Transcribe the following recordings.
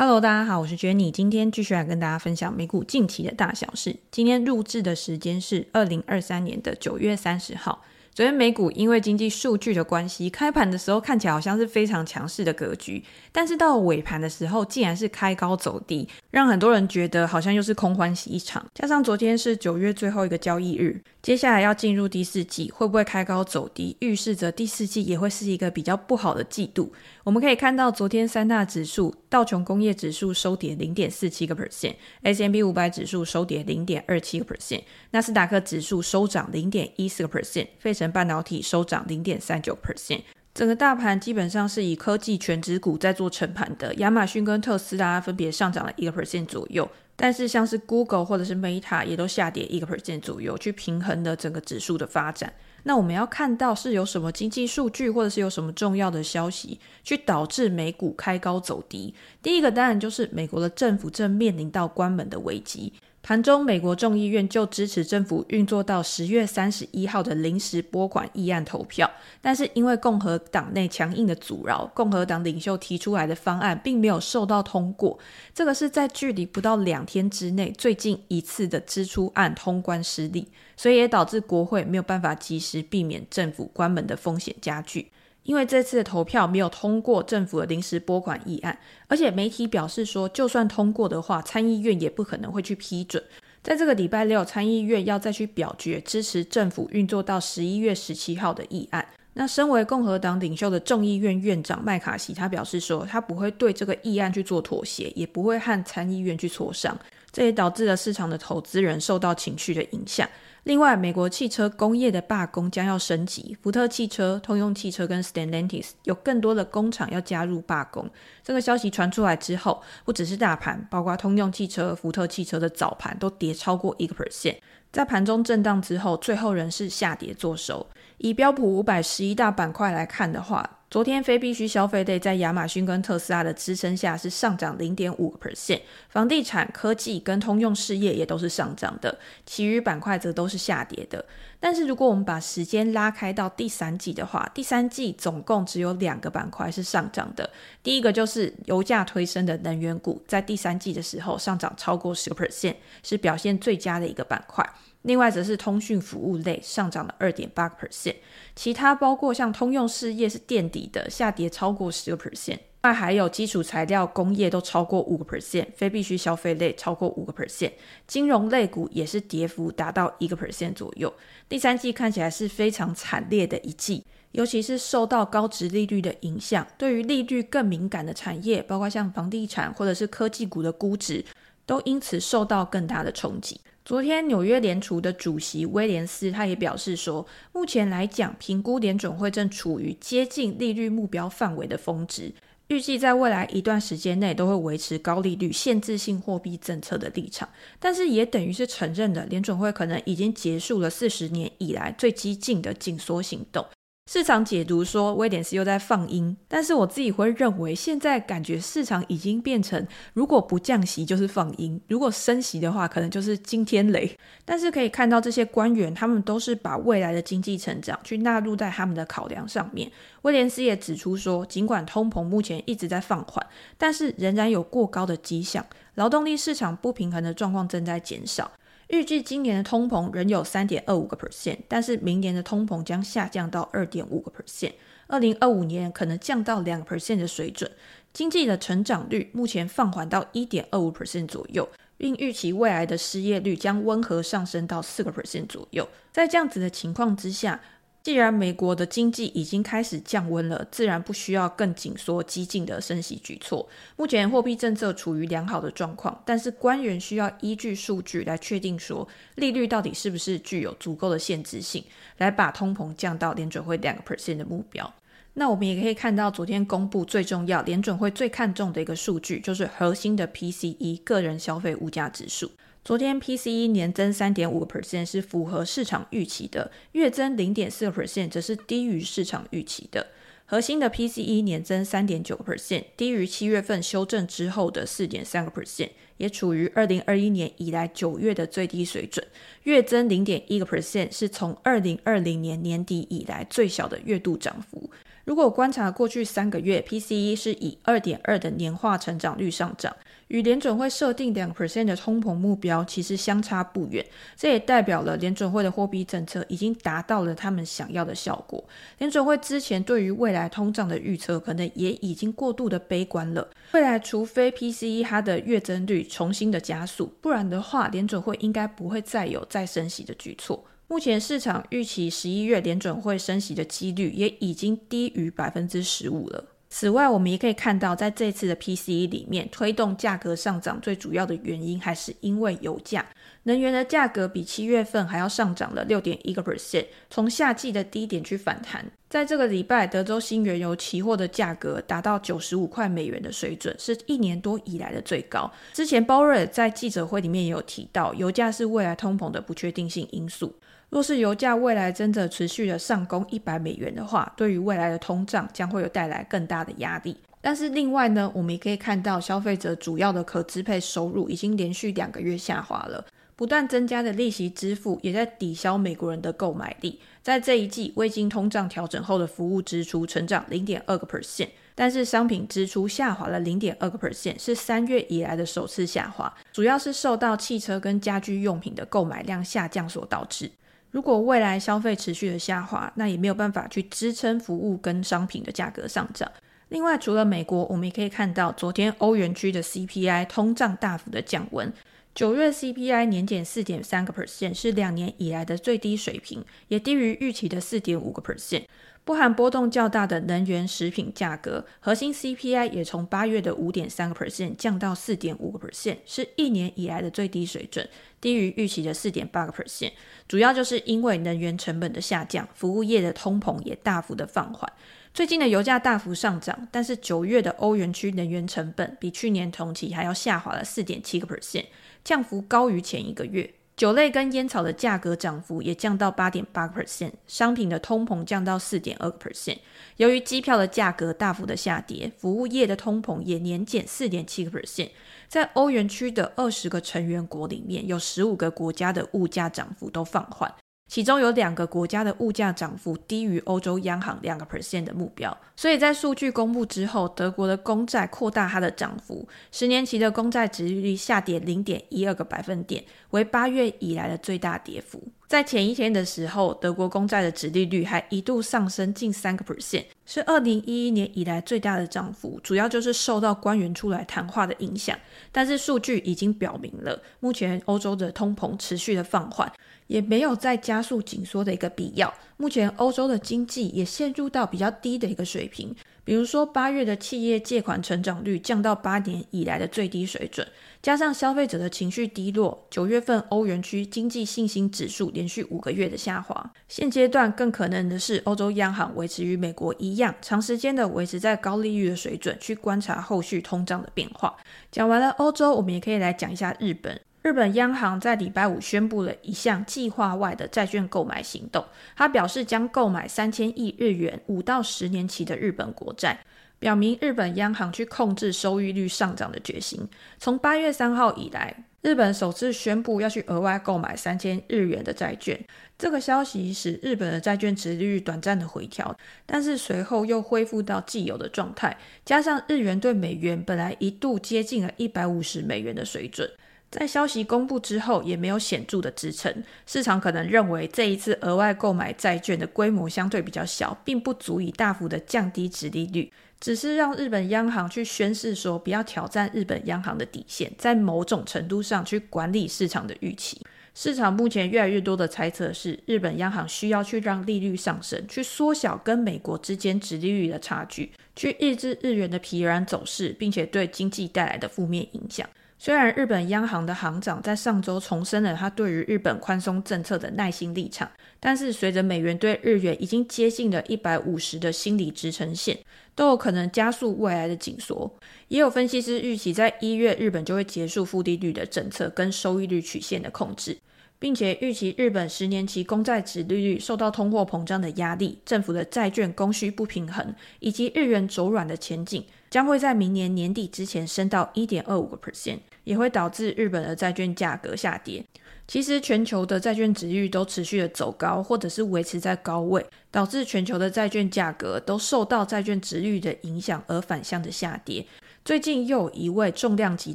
Hello，大家好，我是 Jenny，今天继续来跟大家分享美股近期的大小事。今天录制的时间是二零二三年的九月三十号。昨天美股因为经济数据的关系，开盘的时候看起来好像是非常强势的格局，但是到尾盘的时候，竟然是开高走低，让很多人觉得好像又是空欢喜一场。加上昨天是九月最后一个交易日。接下来要进入第四季，会不会开高走低？预示着第四季也会是一个比较不好的季度。我们可以看到，昨天三大指数，道琼工业指数收跌零点四七个 percent，S M B 五百指数收跌零点二七个 percent，纳斯达克指数收涨零点一四个 percent，费城半导体收涨零点三九 percent。整个大盘基本上是以科技权值股在做承盘的，亚马逊跟特斯拉分别上涨了一个 percent 左右。但是像是 Google 或者是 Meta 也都下跌一个 percent 左右，去平衡了整个指数的发展。那我们要看到是有什么经济数据，或者是有什么重要的消息，去导致美股开高走低。第一个当然就是美国的政府正面临到关门的危机。盘中，美国众议院就支持政府运作到十月三十一号的临时拨款议案投票，但是因为共和党内强硬的阻挠，共和党领袖提出来的方案并没有受到通过。这个是在距离不到两天之内最近一次的支出案通关失利，所以也导致国会没有办法及时避免政府关门的风险加剧。因为这次的投票没有通过政府的临时拨款议案，而且媒体表示说，就算通过的话，参议院也不可能会去批准。在这个礼拜六，参议院要再去表决支持政府运作到十一月十七号的议案。那身为共和党领袖的众议院院长麦卡锡，他表示说，他不会对这个议案去做妥协，也不会和参议院去磋商。这也导致了市场的投资人受到情绪的影响。另外，美国汽车工业的罢工将要升级，福特汽车、通用汽车跟 Stellantis 有更多的工厂要加入罢工。这个消息传出来之后，不只是大盘，包括通用汽车、福特汽车的早盘都跌超过一个 percent。在盘中震荡之后，最后仍是下跌作收。以标普五百十一大板块来看的话，昨天非必需消费类在亚马逊跟特斯拉的支撑下是上涨零点五个 percent，房地产、科技跟通用事业也都是上涨的，其余板块则都是下跌的。但是如果我们把时间拉开到第三季的话，第三季总共只有两个板块是上涨的，第一个就是油价推升的能源股，在第三季的时候上涨超过十个 percent，是表现最佳的一个板块。另外则是通讯服务类上涨了二点八个 percent，其他包括像通用事业是垫底的，下跌超过十个 percent，另外还有基础材料工业都超过五个 percent，非必需消费类超过五个 percent，金融类股也是跌幅达到一个 percent 左右。第三季看起来是非常惨烈的一季，尤其是受到高值利率的影响，对于利率更敏感的产业，包括像房地产或者是科技股的估值，都因此受到更大的冲击。昨天，纽约联储的主席威廉斯他也表示说，目前来讲，评估联准会正处于接近利率目标范围的峰值，预计在未来一段时间内都会维持高利率、限制性货币政策的立场。但是，也等于是承认了联准会可能已经结束了四十年以来最激进的紧缩行动。市场解读说威廉斯又在放鹰，但是我自己会认为，现在感觉市场已经变成，如果不降息就是放鹰，如果升息的话，可能就是惊天雷。但是可以看到，这些官员他们都是把未来的经济成长去纳入在他们的考量上面。威廉斯也指出说，尽管通膨目前一直在放缓，但是仍然有过高的迹象，劳动力市场不平衡的状况正在减少。预计今年的通膨仍有三点二五个 percent，但是明年的通膨将下降到二点五个 percent，二零二五年可能降到两个 percent 的水准。经济的成长率目前放缓到一点二五 percent 左右，并预期未来的失业率将温和上升到四个 percent 左右。在这样子的情况之下，既然美国的经济已经开始降温了，自然不需要更紧缩、激进的升息举措。目前货币政策处于良好的状况，但是官员需要依据数据来确定说利率到底是不是具有足够的限制性，来把通膨降到联准会两个 percent 的目标。那我们也可以看到，昨天公布最重要、联准会最看重的一个数据，就是核心的 PCE 个人消费物价指数。昨天 PCE 年增三点五个 percent 是符合市场预期的，月增零点四个 percent 则是低于市场预期的。核心的 PCE 年增三点九个 percent，低于七月份修正之后的四点三个 percent，也处于二零二一年以来九月的最低水准。月增零点一个 percent 是从二零二零年年底以来最小的月度涨幅。如果观察过去三个月，PCE 是以二点二的年化成长率上涨，与联准会设定两 percent 的通膨目标其实相差不远。这也代表了联准会的货币政策已经达到了他们想要的效果。联准会之前对于未来通胀的预测可能也已经过度的悲观了。未来除非 PCE 它的月增率重新的加速，不然的话，联准会应该不会再有再升息的举措。目前市场预期十一月联准会升息的几率也已经低于百分之十五了。此外，我们也可以看到，在这次的 PCE 里面，推动价格上涨最主要的原因还是因为油价。能源的价格比七月份还要上涨了六点一个 percent，从夏季的低点去反弹。在这个礼拜，德州新原油期货的价格达到九十五块美元的水准，是一年多以来的最高。之前鲍瑞在记者会里面也有提到，油价是未来通膨的不确定性因素。若是油价未来真的持续的上攻一百美元的话，对于未来的通胀将会有带来更大的压力。但是另外呢，我们也可以看到消费者主要的可支配收入已经连续两个月下滑了，不断增加的利息支付也在抵消美国人的购买力。在这一季未经通胀调整后的服务支出成长零点二个 percent，但是商品支出下滑了零点二个 percent，是三月以来的首次下滑，主要是受到汽车跟家居用品的购买量下降所导致。如果未来消费持续的下滑，那也没有办法去支撑服务跟商品的价格上涨。另外，除了美国，我们也可以看到，昨天欧元区的 CPI 通胀大幅的降温，九月 CPI 年减四点三个 percent，是两年以来的最低水平，也低于预期的四点五个 percent。不含波动较大的能源食品价格，核心 CPI 也从八月的五点三个 percent 降到四点五个 percent，是一年以来的最低水准，低于预期的四点八个 percent。主要就是因为能源成本的下降，服务业的通膨也大幅的放缓。最近的油价大幅上涨，但是九月的欧元区能源成本比去年同期还要下滑了四点七个 percent，降幅高于前一个月。酒类跟烟草的价格涨幅也降到八点八个 percent，商品的通膨降到四点二个 percent。由于机票的价格大幅的下跌，服务业的通膨也年减四点七个 percent。在欧元区的二十个成员国里面，有十五个国家的物价涨幅都放缓。其中有两个国家的物价涨幅低于欧洲央行两个 percent 的目标，所以在数据公布之后，德国的公债扩大它的涨幅，十年期的公债殖利率下跌零点一二个百分点，为八月以来的最大跌幅。在前一天的时候，德国公债的殖利率还一度上升近三个 percent，是二零一一年以来最大的涨幅，主要就是受到官员出来谈话的影响。但是数据已经表明了，目前欧洲的通膨持续的放缓。也没有再加速紧缩的一个必要。目前欧洲的经济也陷入到比较低的一个水平，比如说八月的企业借款成长率降到八年以来的最低水准，加上消费者的情绪低落，九月份欧元区经济信心指数连续五个月的下滑。现阶段更可能的是，欧洲央行维持与美国一样，长时间的维持在高利率的水准，去观察后续通胀的变化。讲完了欧洲，我们也可以来讲一下日本。日本央行在礼拜五宣布了一项计划外的债券购买行动，他表示将购买三千亿日元五到十年期的日本国债，表明日本央行去控制收益率上涨的决心。从八月三号以来，日本首次宣布要去额外购买三千日元的债券，这个消息使日本的债券值利率短暂的回调，但是随后又恢复到既有的状态，加上日元对美元本来一度接近了一百五十美元的水准。在消息公布之后，也没有显著的支撑。市场可能认为这一次额外购买债券的规模相对比较小，并不足以大幅的降低殖利率，只是让日本央行去宣示说不要挑战日本央行的底线，在某种程度上去管理市场的预期。市场目前越来越多的猜测是，日本央行需要去让利率上升，去缩小跟美国之间殖利率的差距，去抑制日元的疲软走势，并且对经济带来的负面影响。虽然日本央行的行长在上周重申了他对于日本宽松政策的耐心立场，但是随着美元对日元已经接近了一百五十的心理支撑线，都有可能加速未来的紧缩。也有分析师预期，在一月日本就会结束负利率的政策跟收益率曲线的控制。并且预期日本十年期公债殖利率受到通货膨胀的压力、政府的债券供需不平衡以及日元走软的前景，将会在明年年底之前升到一点二五个 percent，也会导致日本的债券价格下跌。其实全球的债券值率都持续的走高，或者是维持在高位，导致全球的债券价格都受到债券值率的影响而反向的下跌。最近又有一位重量级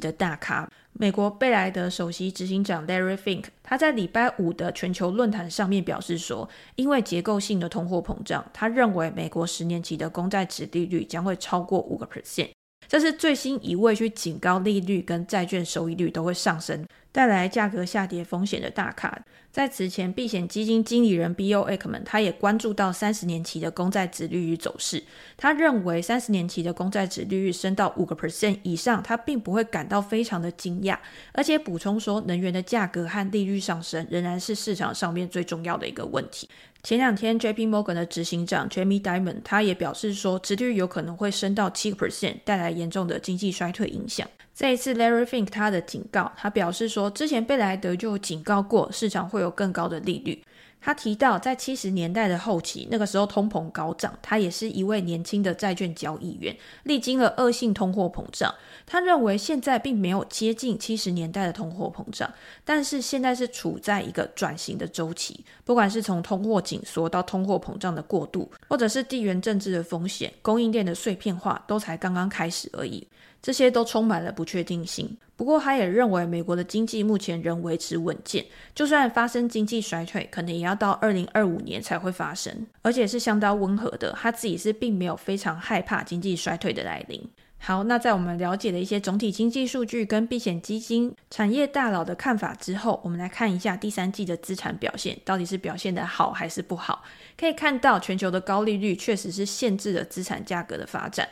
的大咖，美国贝莱德首席执行长 Larry Fink，他在礼拜五的全球论坛上面表示说，因为结构性的通货膨胀，他认为美国十年期的公债殖利率将会超过五个 percent。这是最新一位去警告利率跟债券收益率都会上升，带来价格下跌风险的大咖。在此前，避险基金经理人 Bill Ackman 他也关注到三十年期的公债殖利率走势。他认为三十年期的公债殖利率升到五个 percent 以上，他并不会感到非常的惊讶，而且补充说，能源的价格和利率上升仍然是市场上面最重要的一个问题。前两天，J.P. Morgan 的执行长 Jamie Dimon 他也表示说，殖率有可能会升到七个 percent，带来严重的经济衰退影响。这一次，Larry Fink 他的警告，他表示说，之前贝莱德就警告过市场会有更高的利率。他提到，在七十年代的后期，那个时候通膨高涨，他也是一位年轻的债券交易员，历经了恶性通货膨胀。他认为现在并没有接近七十年代的通货膨胀，但是现在是处在一个转型的周期，不管是从通货紧缩到通货膨胀的过渡，或者是地缘政治的风险、供应链的碎片化，都才刚刚开始而已。这些都充满了不确定性。不过，他也认为美国的经济目前仍维持稳健，就算发生经济衰退，可能也要到二零二五年才会发生，而且是相当温和的。他自己是并没有非常害怕经济衰退的来临。好，那在我们了解了一些总体经济数据跟避险基金产业大佬的看法之后，我们来看一下第三季的资产表现，到底是表现得好还是不好？可以看到，全球的高利率确实是限制了资产价格的发展。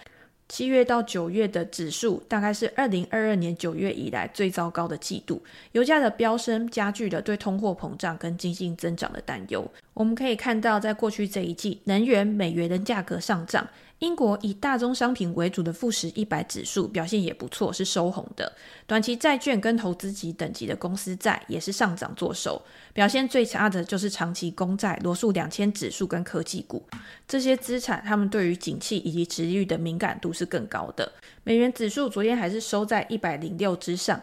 七月到九月的指数大概是二零二二年九月以来最糟糕的季度，油价的飙升加剧了对通货膨胀跟经济增长的担忧。我们可以看到，在过去这一季，能源、美元的价格上涨。英国以大宗商品为主的富时一百指数表现也不错，是收红的。短期债券跟投资级等级的公司债也是上涨作手。表现最差的就是长期公债、罗素两千指数跟科技股这些资产，他们对于景气以及殖利率的敏感度是更高的。美元指数昨天还是收在一百零六之上，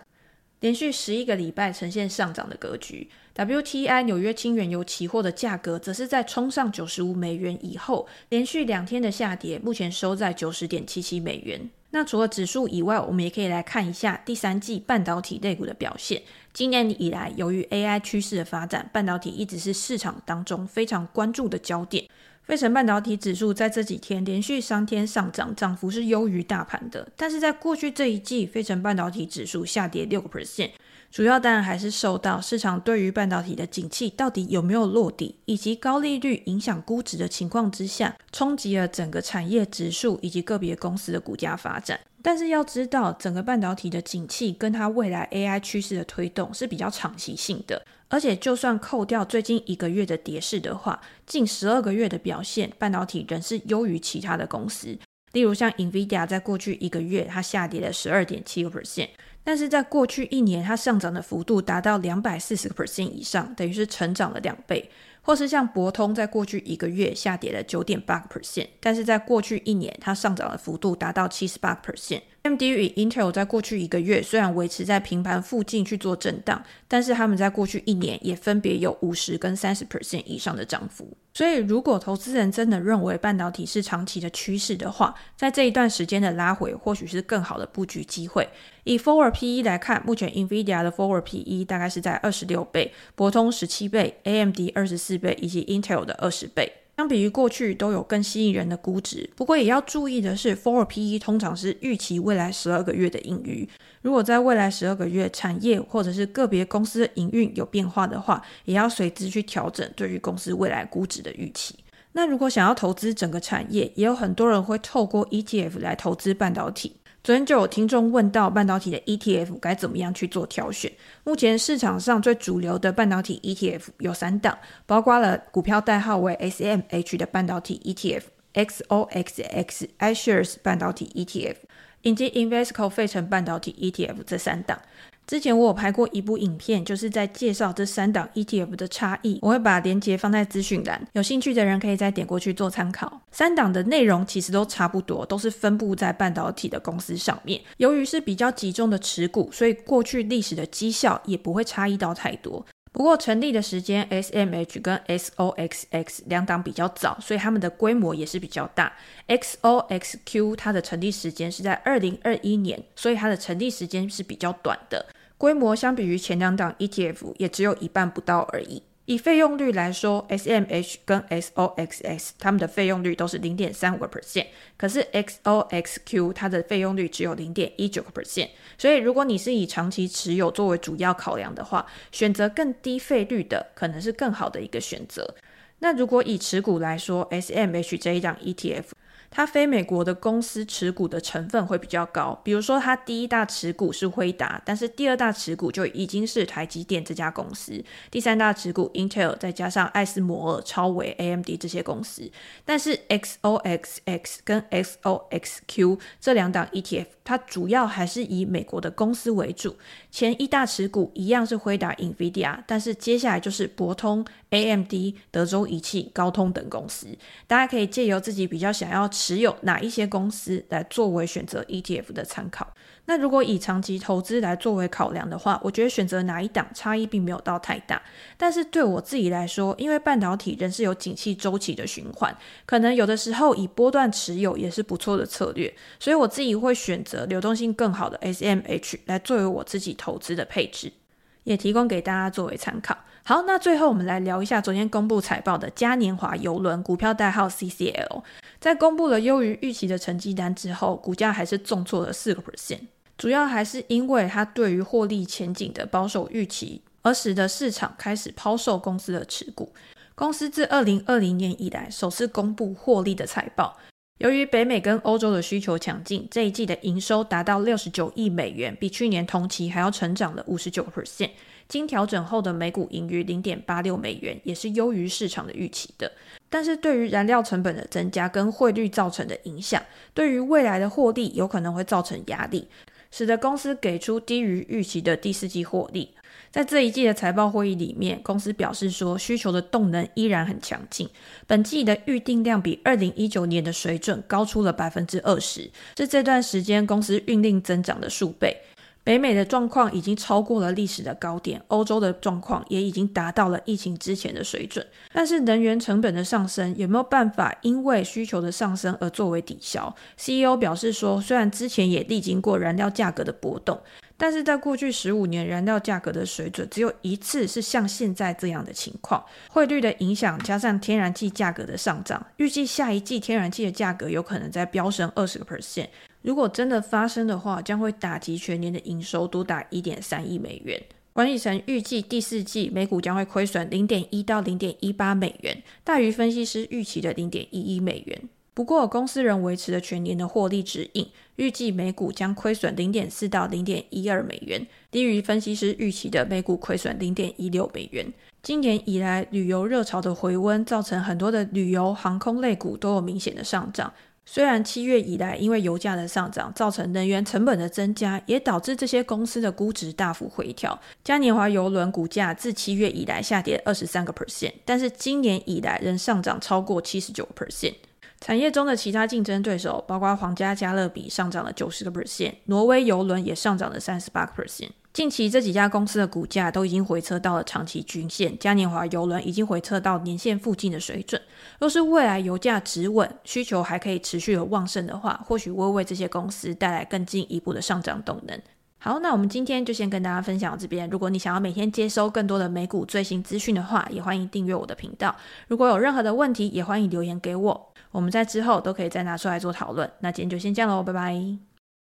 连续十一个礼拜呈现上涨的格局。WTI 纽约轻原油期货的价格则是在冲上九十五美元以后，连续两天的下跌，目前收在九十点七七美元。那除了指数以外，我们也可以来看一下第三季半导体类股的表现。今年以来，由于 AI 趋势的发展，半导体一直是市场当中非常关注的焦点。费城半导体指数在这几天连续三天上涨，涨幅是优于大盘的。但是在过去这一季，费城半导体指数下跌六个 percent。主要当然还是受到市场对于半导体的景气到底有没有落地，以及高利率影响估值的情况之下，冲击了整个产业指数以及个别公司的股价发展。但是要知道，整个半导体的景气跟它未来 AI 趋势的推动是比较长期性的，而且就算扣掉最近一个月的跌势的话，近十二个月的表现，半导体仍是优于其他的公司。例如像 NVIDIA 在过去一个月，它下跌了十二点七个 percent。但是在过去一年，它上涨的幅度达到两百四十个 percent 以上，等于是成长了两倍。或是像博通，在过去一个月下跌了九点八个 percent，但是在过去一年，它上涨的幅度达到七十八个 percent。AMD 与 Intel 在过去一个月虽然维持在平盘附近去做震荡，但是他们在过去一年也分别有五十跟三十 percent 以上的涨幅。所以，如果投资人真的认为半导体是长期的趋势的话，在这一段时间的拉回，或许是更好的布局机会。以 Forward PE 来看，目前 NVIDIA 的 Forward PE 大概是在二十六倍，博通十七倍，AMD 二十四倍，以及 Intel 的二十倍。相比于过去都有更吸引人的估值，不过也要注意的是，Four PE 通常是预期未来十二个月的盈余。如果在未来十二个月产业或者是个别公司的营运有变化的话，也要随之去调整对于公司未来估值的预期。那如果想要投资整个产业，也有很多人会透过 ETF 来投资半导体。昨天就有听众问到半导体的 ETF 该怎么样去做挑选。目前市场上最主流的半导体 ETF 有三档，包括了股票代号为 SMH 的半导体 ETF、XOXX iShares 半导体 ETF，以及 Invesco 费城半导体 ETF 这三档。之前我有拍过一部影片，就是在介绍这三档 ETF 的差异。我会把链接放在资讯栏，有兴趣的人可以再点过去做参考。三档的内容其实都差不多，都是分布在半导体的公司上面。由于是比较集中的持股，所以过去历史的绩效也不会差异到太多。不过成立的时间，SMH 跟 SOXX 两档比较早，所以他们的规模也是比较大。XOXQ 它的成立时间是在二零二一年，所以它的成立时间是比较短的。规模相比于前两档 ETF 也只有一半不到而已。以费用率来说，SMH 跟 SOXX 它们的费用率都是零点三五个 percent，可是 XOXQ 它的费用率只有零点一九个 percent。所以，如果你是以长期持有作为主要考量的话，选择更低费率的可能是更好的一个选择。那如果以持股来说，SMH 这一档 ETF。它非美国的公司持股的成分会比较高，比如说它第一大持股是辉达，但是第二大持股就已经是台积电这家公司，第三大持股 Intel，再加上艾斯摩尔、超维、AMD 这些公司。但是 XOXX 跟 XOXQ 这两档 ETF，它主要还是以美国的公司为主，前一大持股一样是辉达、NVIDIA，但是接下来就是博通、AMD、德州仪器、高通等公司。大家可以借由自己比较想要。持有哪一些公司来作为选择 ETF 的参考？那如果以长期投资来作为考量的话，我觉得选择哪一档差异并没有到太大。但是对我自己来说，因为半导体仍是有景气周期的循环，可能有的时候以波段持有也是不错的策略。所以我自己会选择流动性更好的 SMH 来作为我自己投资的配置，也提供给大家作为参考。好，那最后我们来聊一下昨天公布财报的嘉年华邮轮，股票代号 CCL。在公布了优于预期的成绩单之后，股价还是重挫了四个 percent，主要还是因为它对于获利前景的保守预期，而使得市场开始抛售公司的持股。公司自二零二零年以来首次公布获利的财报，由于北美跟欧洲的需求强劲，这一季的营收达到六十九亿美元，比去年同期还要成长了五十九 percent。经调整后的每股盈余零点八六美元，也是优于市场的预期的。但是对于燃料成本的增加跟汇率造成的影响，对于未来的获利有可能会造成压力，使得公司给出低于预期的第四季获利。在这一季的财报会议里面，公司表示说需求的动能依然很强劲，本季的预定量比二零一九年的水准高出了百分之二十，是这段时间公司运力增长的数倍。北美的状况已经超过了历史的高点，欧洲的状况也已经达到了疫情之前的水准。但是能源成本的上升有没有办法因为需求的上升而作为抵消？CEO 表示说，虽然之前也历经过燃料价格的波动，但是在过去十五年燃料价格的水准只有一次是像现在这样的情况。汇率的影响加上天然气价格的上涨，预计下一季天然气的价格有可能再飙升二十个 percent。如果真的发生的话，将会打击全年的营收，多达一点三亿美元。管理层预计第四季每股将会亏损零点一到零点一八美元，大于分析师预期的零点一一美元。不过，公司仍维持了全年的获利指引，预计每股将亏损零点四到零点一二美元，低于分析师预期的每股亏损零点一六美元。今年以来，旅游热潮的回温，造成很多的旅游航空类股都有明显的上涨。虽然七月以来，因为油价的上涨，造成能源成本的增加，也导致这些公司的估值大幅回调。嘉年华邮轮股价自七月以来下跌二十三个 percent，但是今年以来仍上涨超过七十九个 percent。产业中的其他竞争对手，包括皇家加勒比上涨了九十个 percent，挪威邮轮也上涨了三十八个 percent。近期这几家公司的股价都已经回撤到了长期均线，嘉年华邮轮已经回撤到年线附近的水准。若是未来油价止稳，需求还可以持续的旺盛的话，或许会为这些公司带来更进一步的上涨动能。好，那我们今天就先跟大家分享到这边。如果你想要每天接收更多的美股最新资讯的话，也欢迎订阅我的频道。如果有任何的问题，也欢迎留言给我，我们在之后都可以再拿出来做讨论。那今天就先这样喽，拜拜。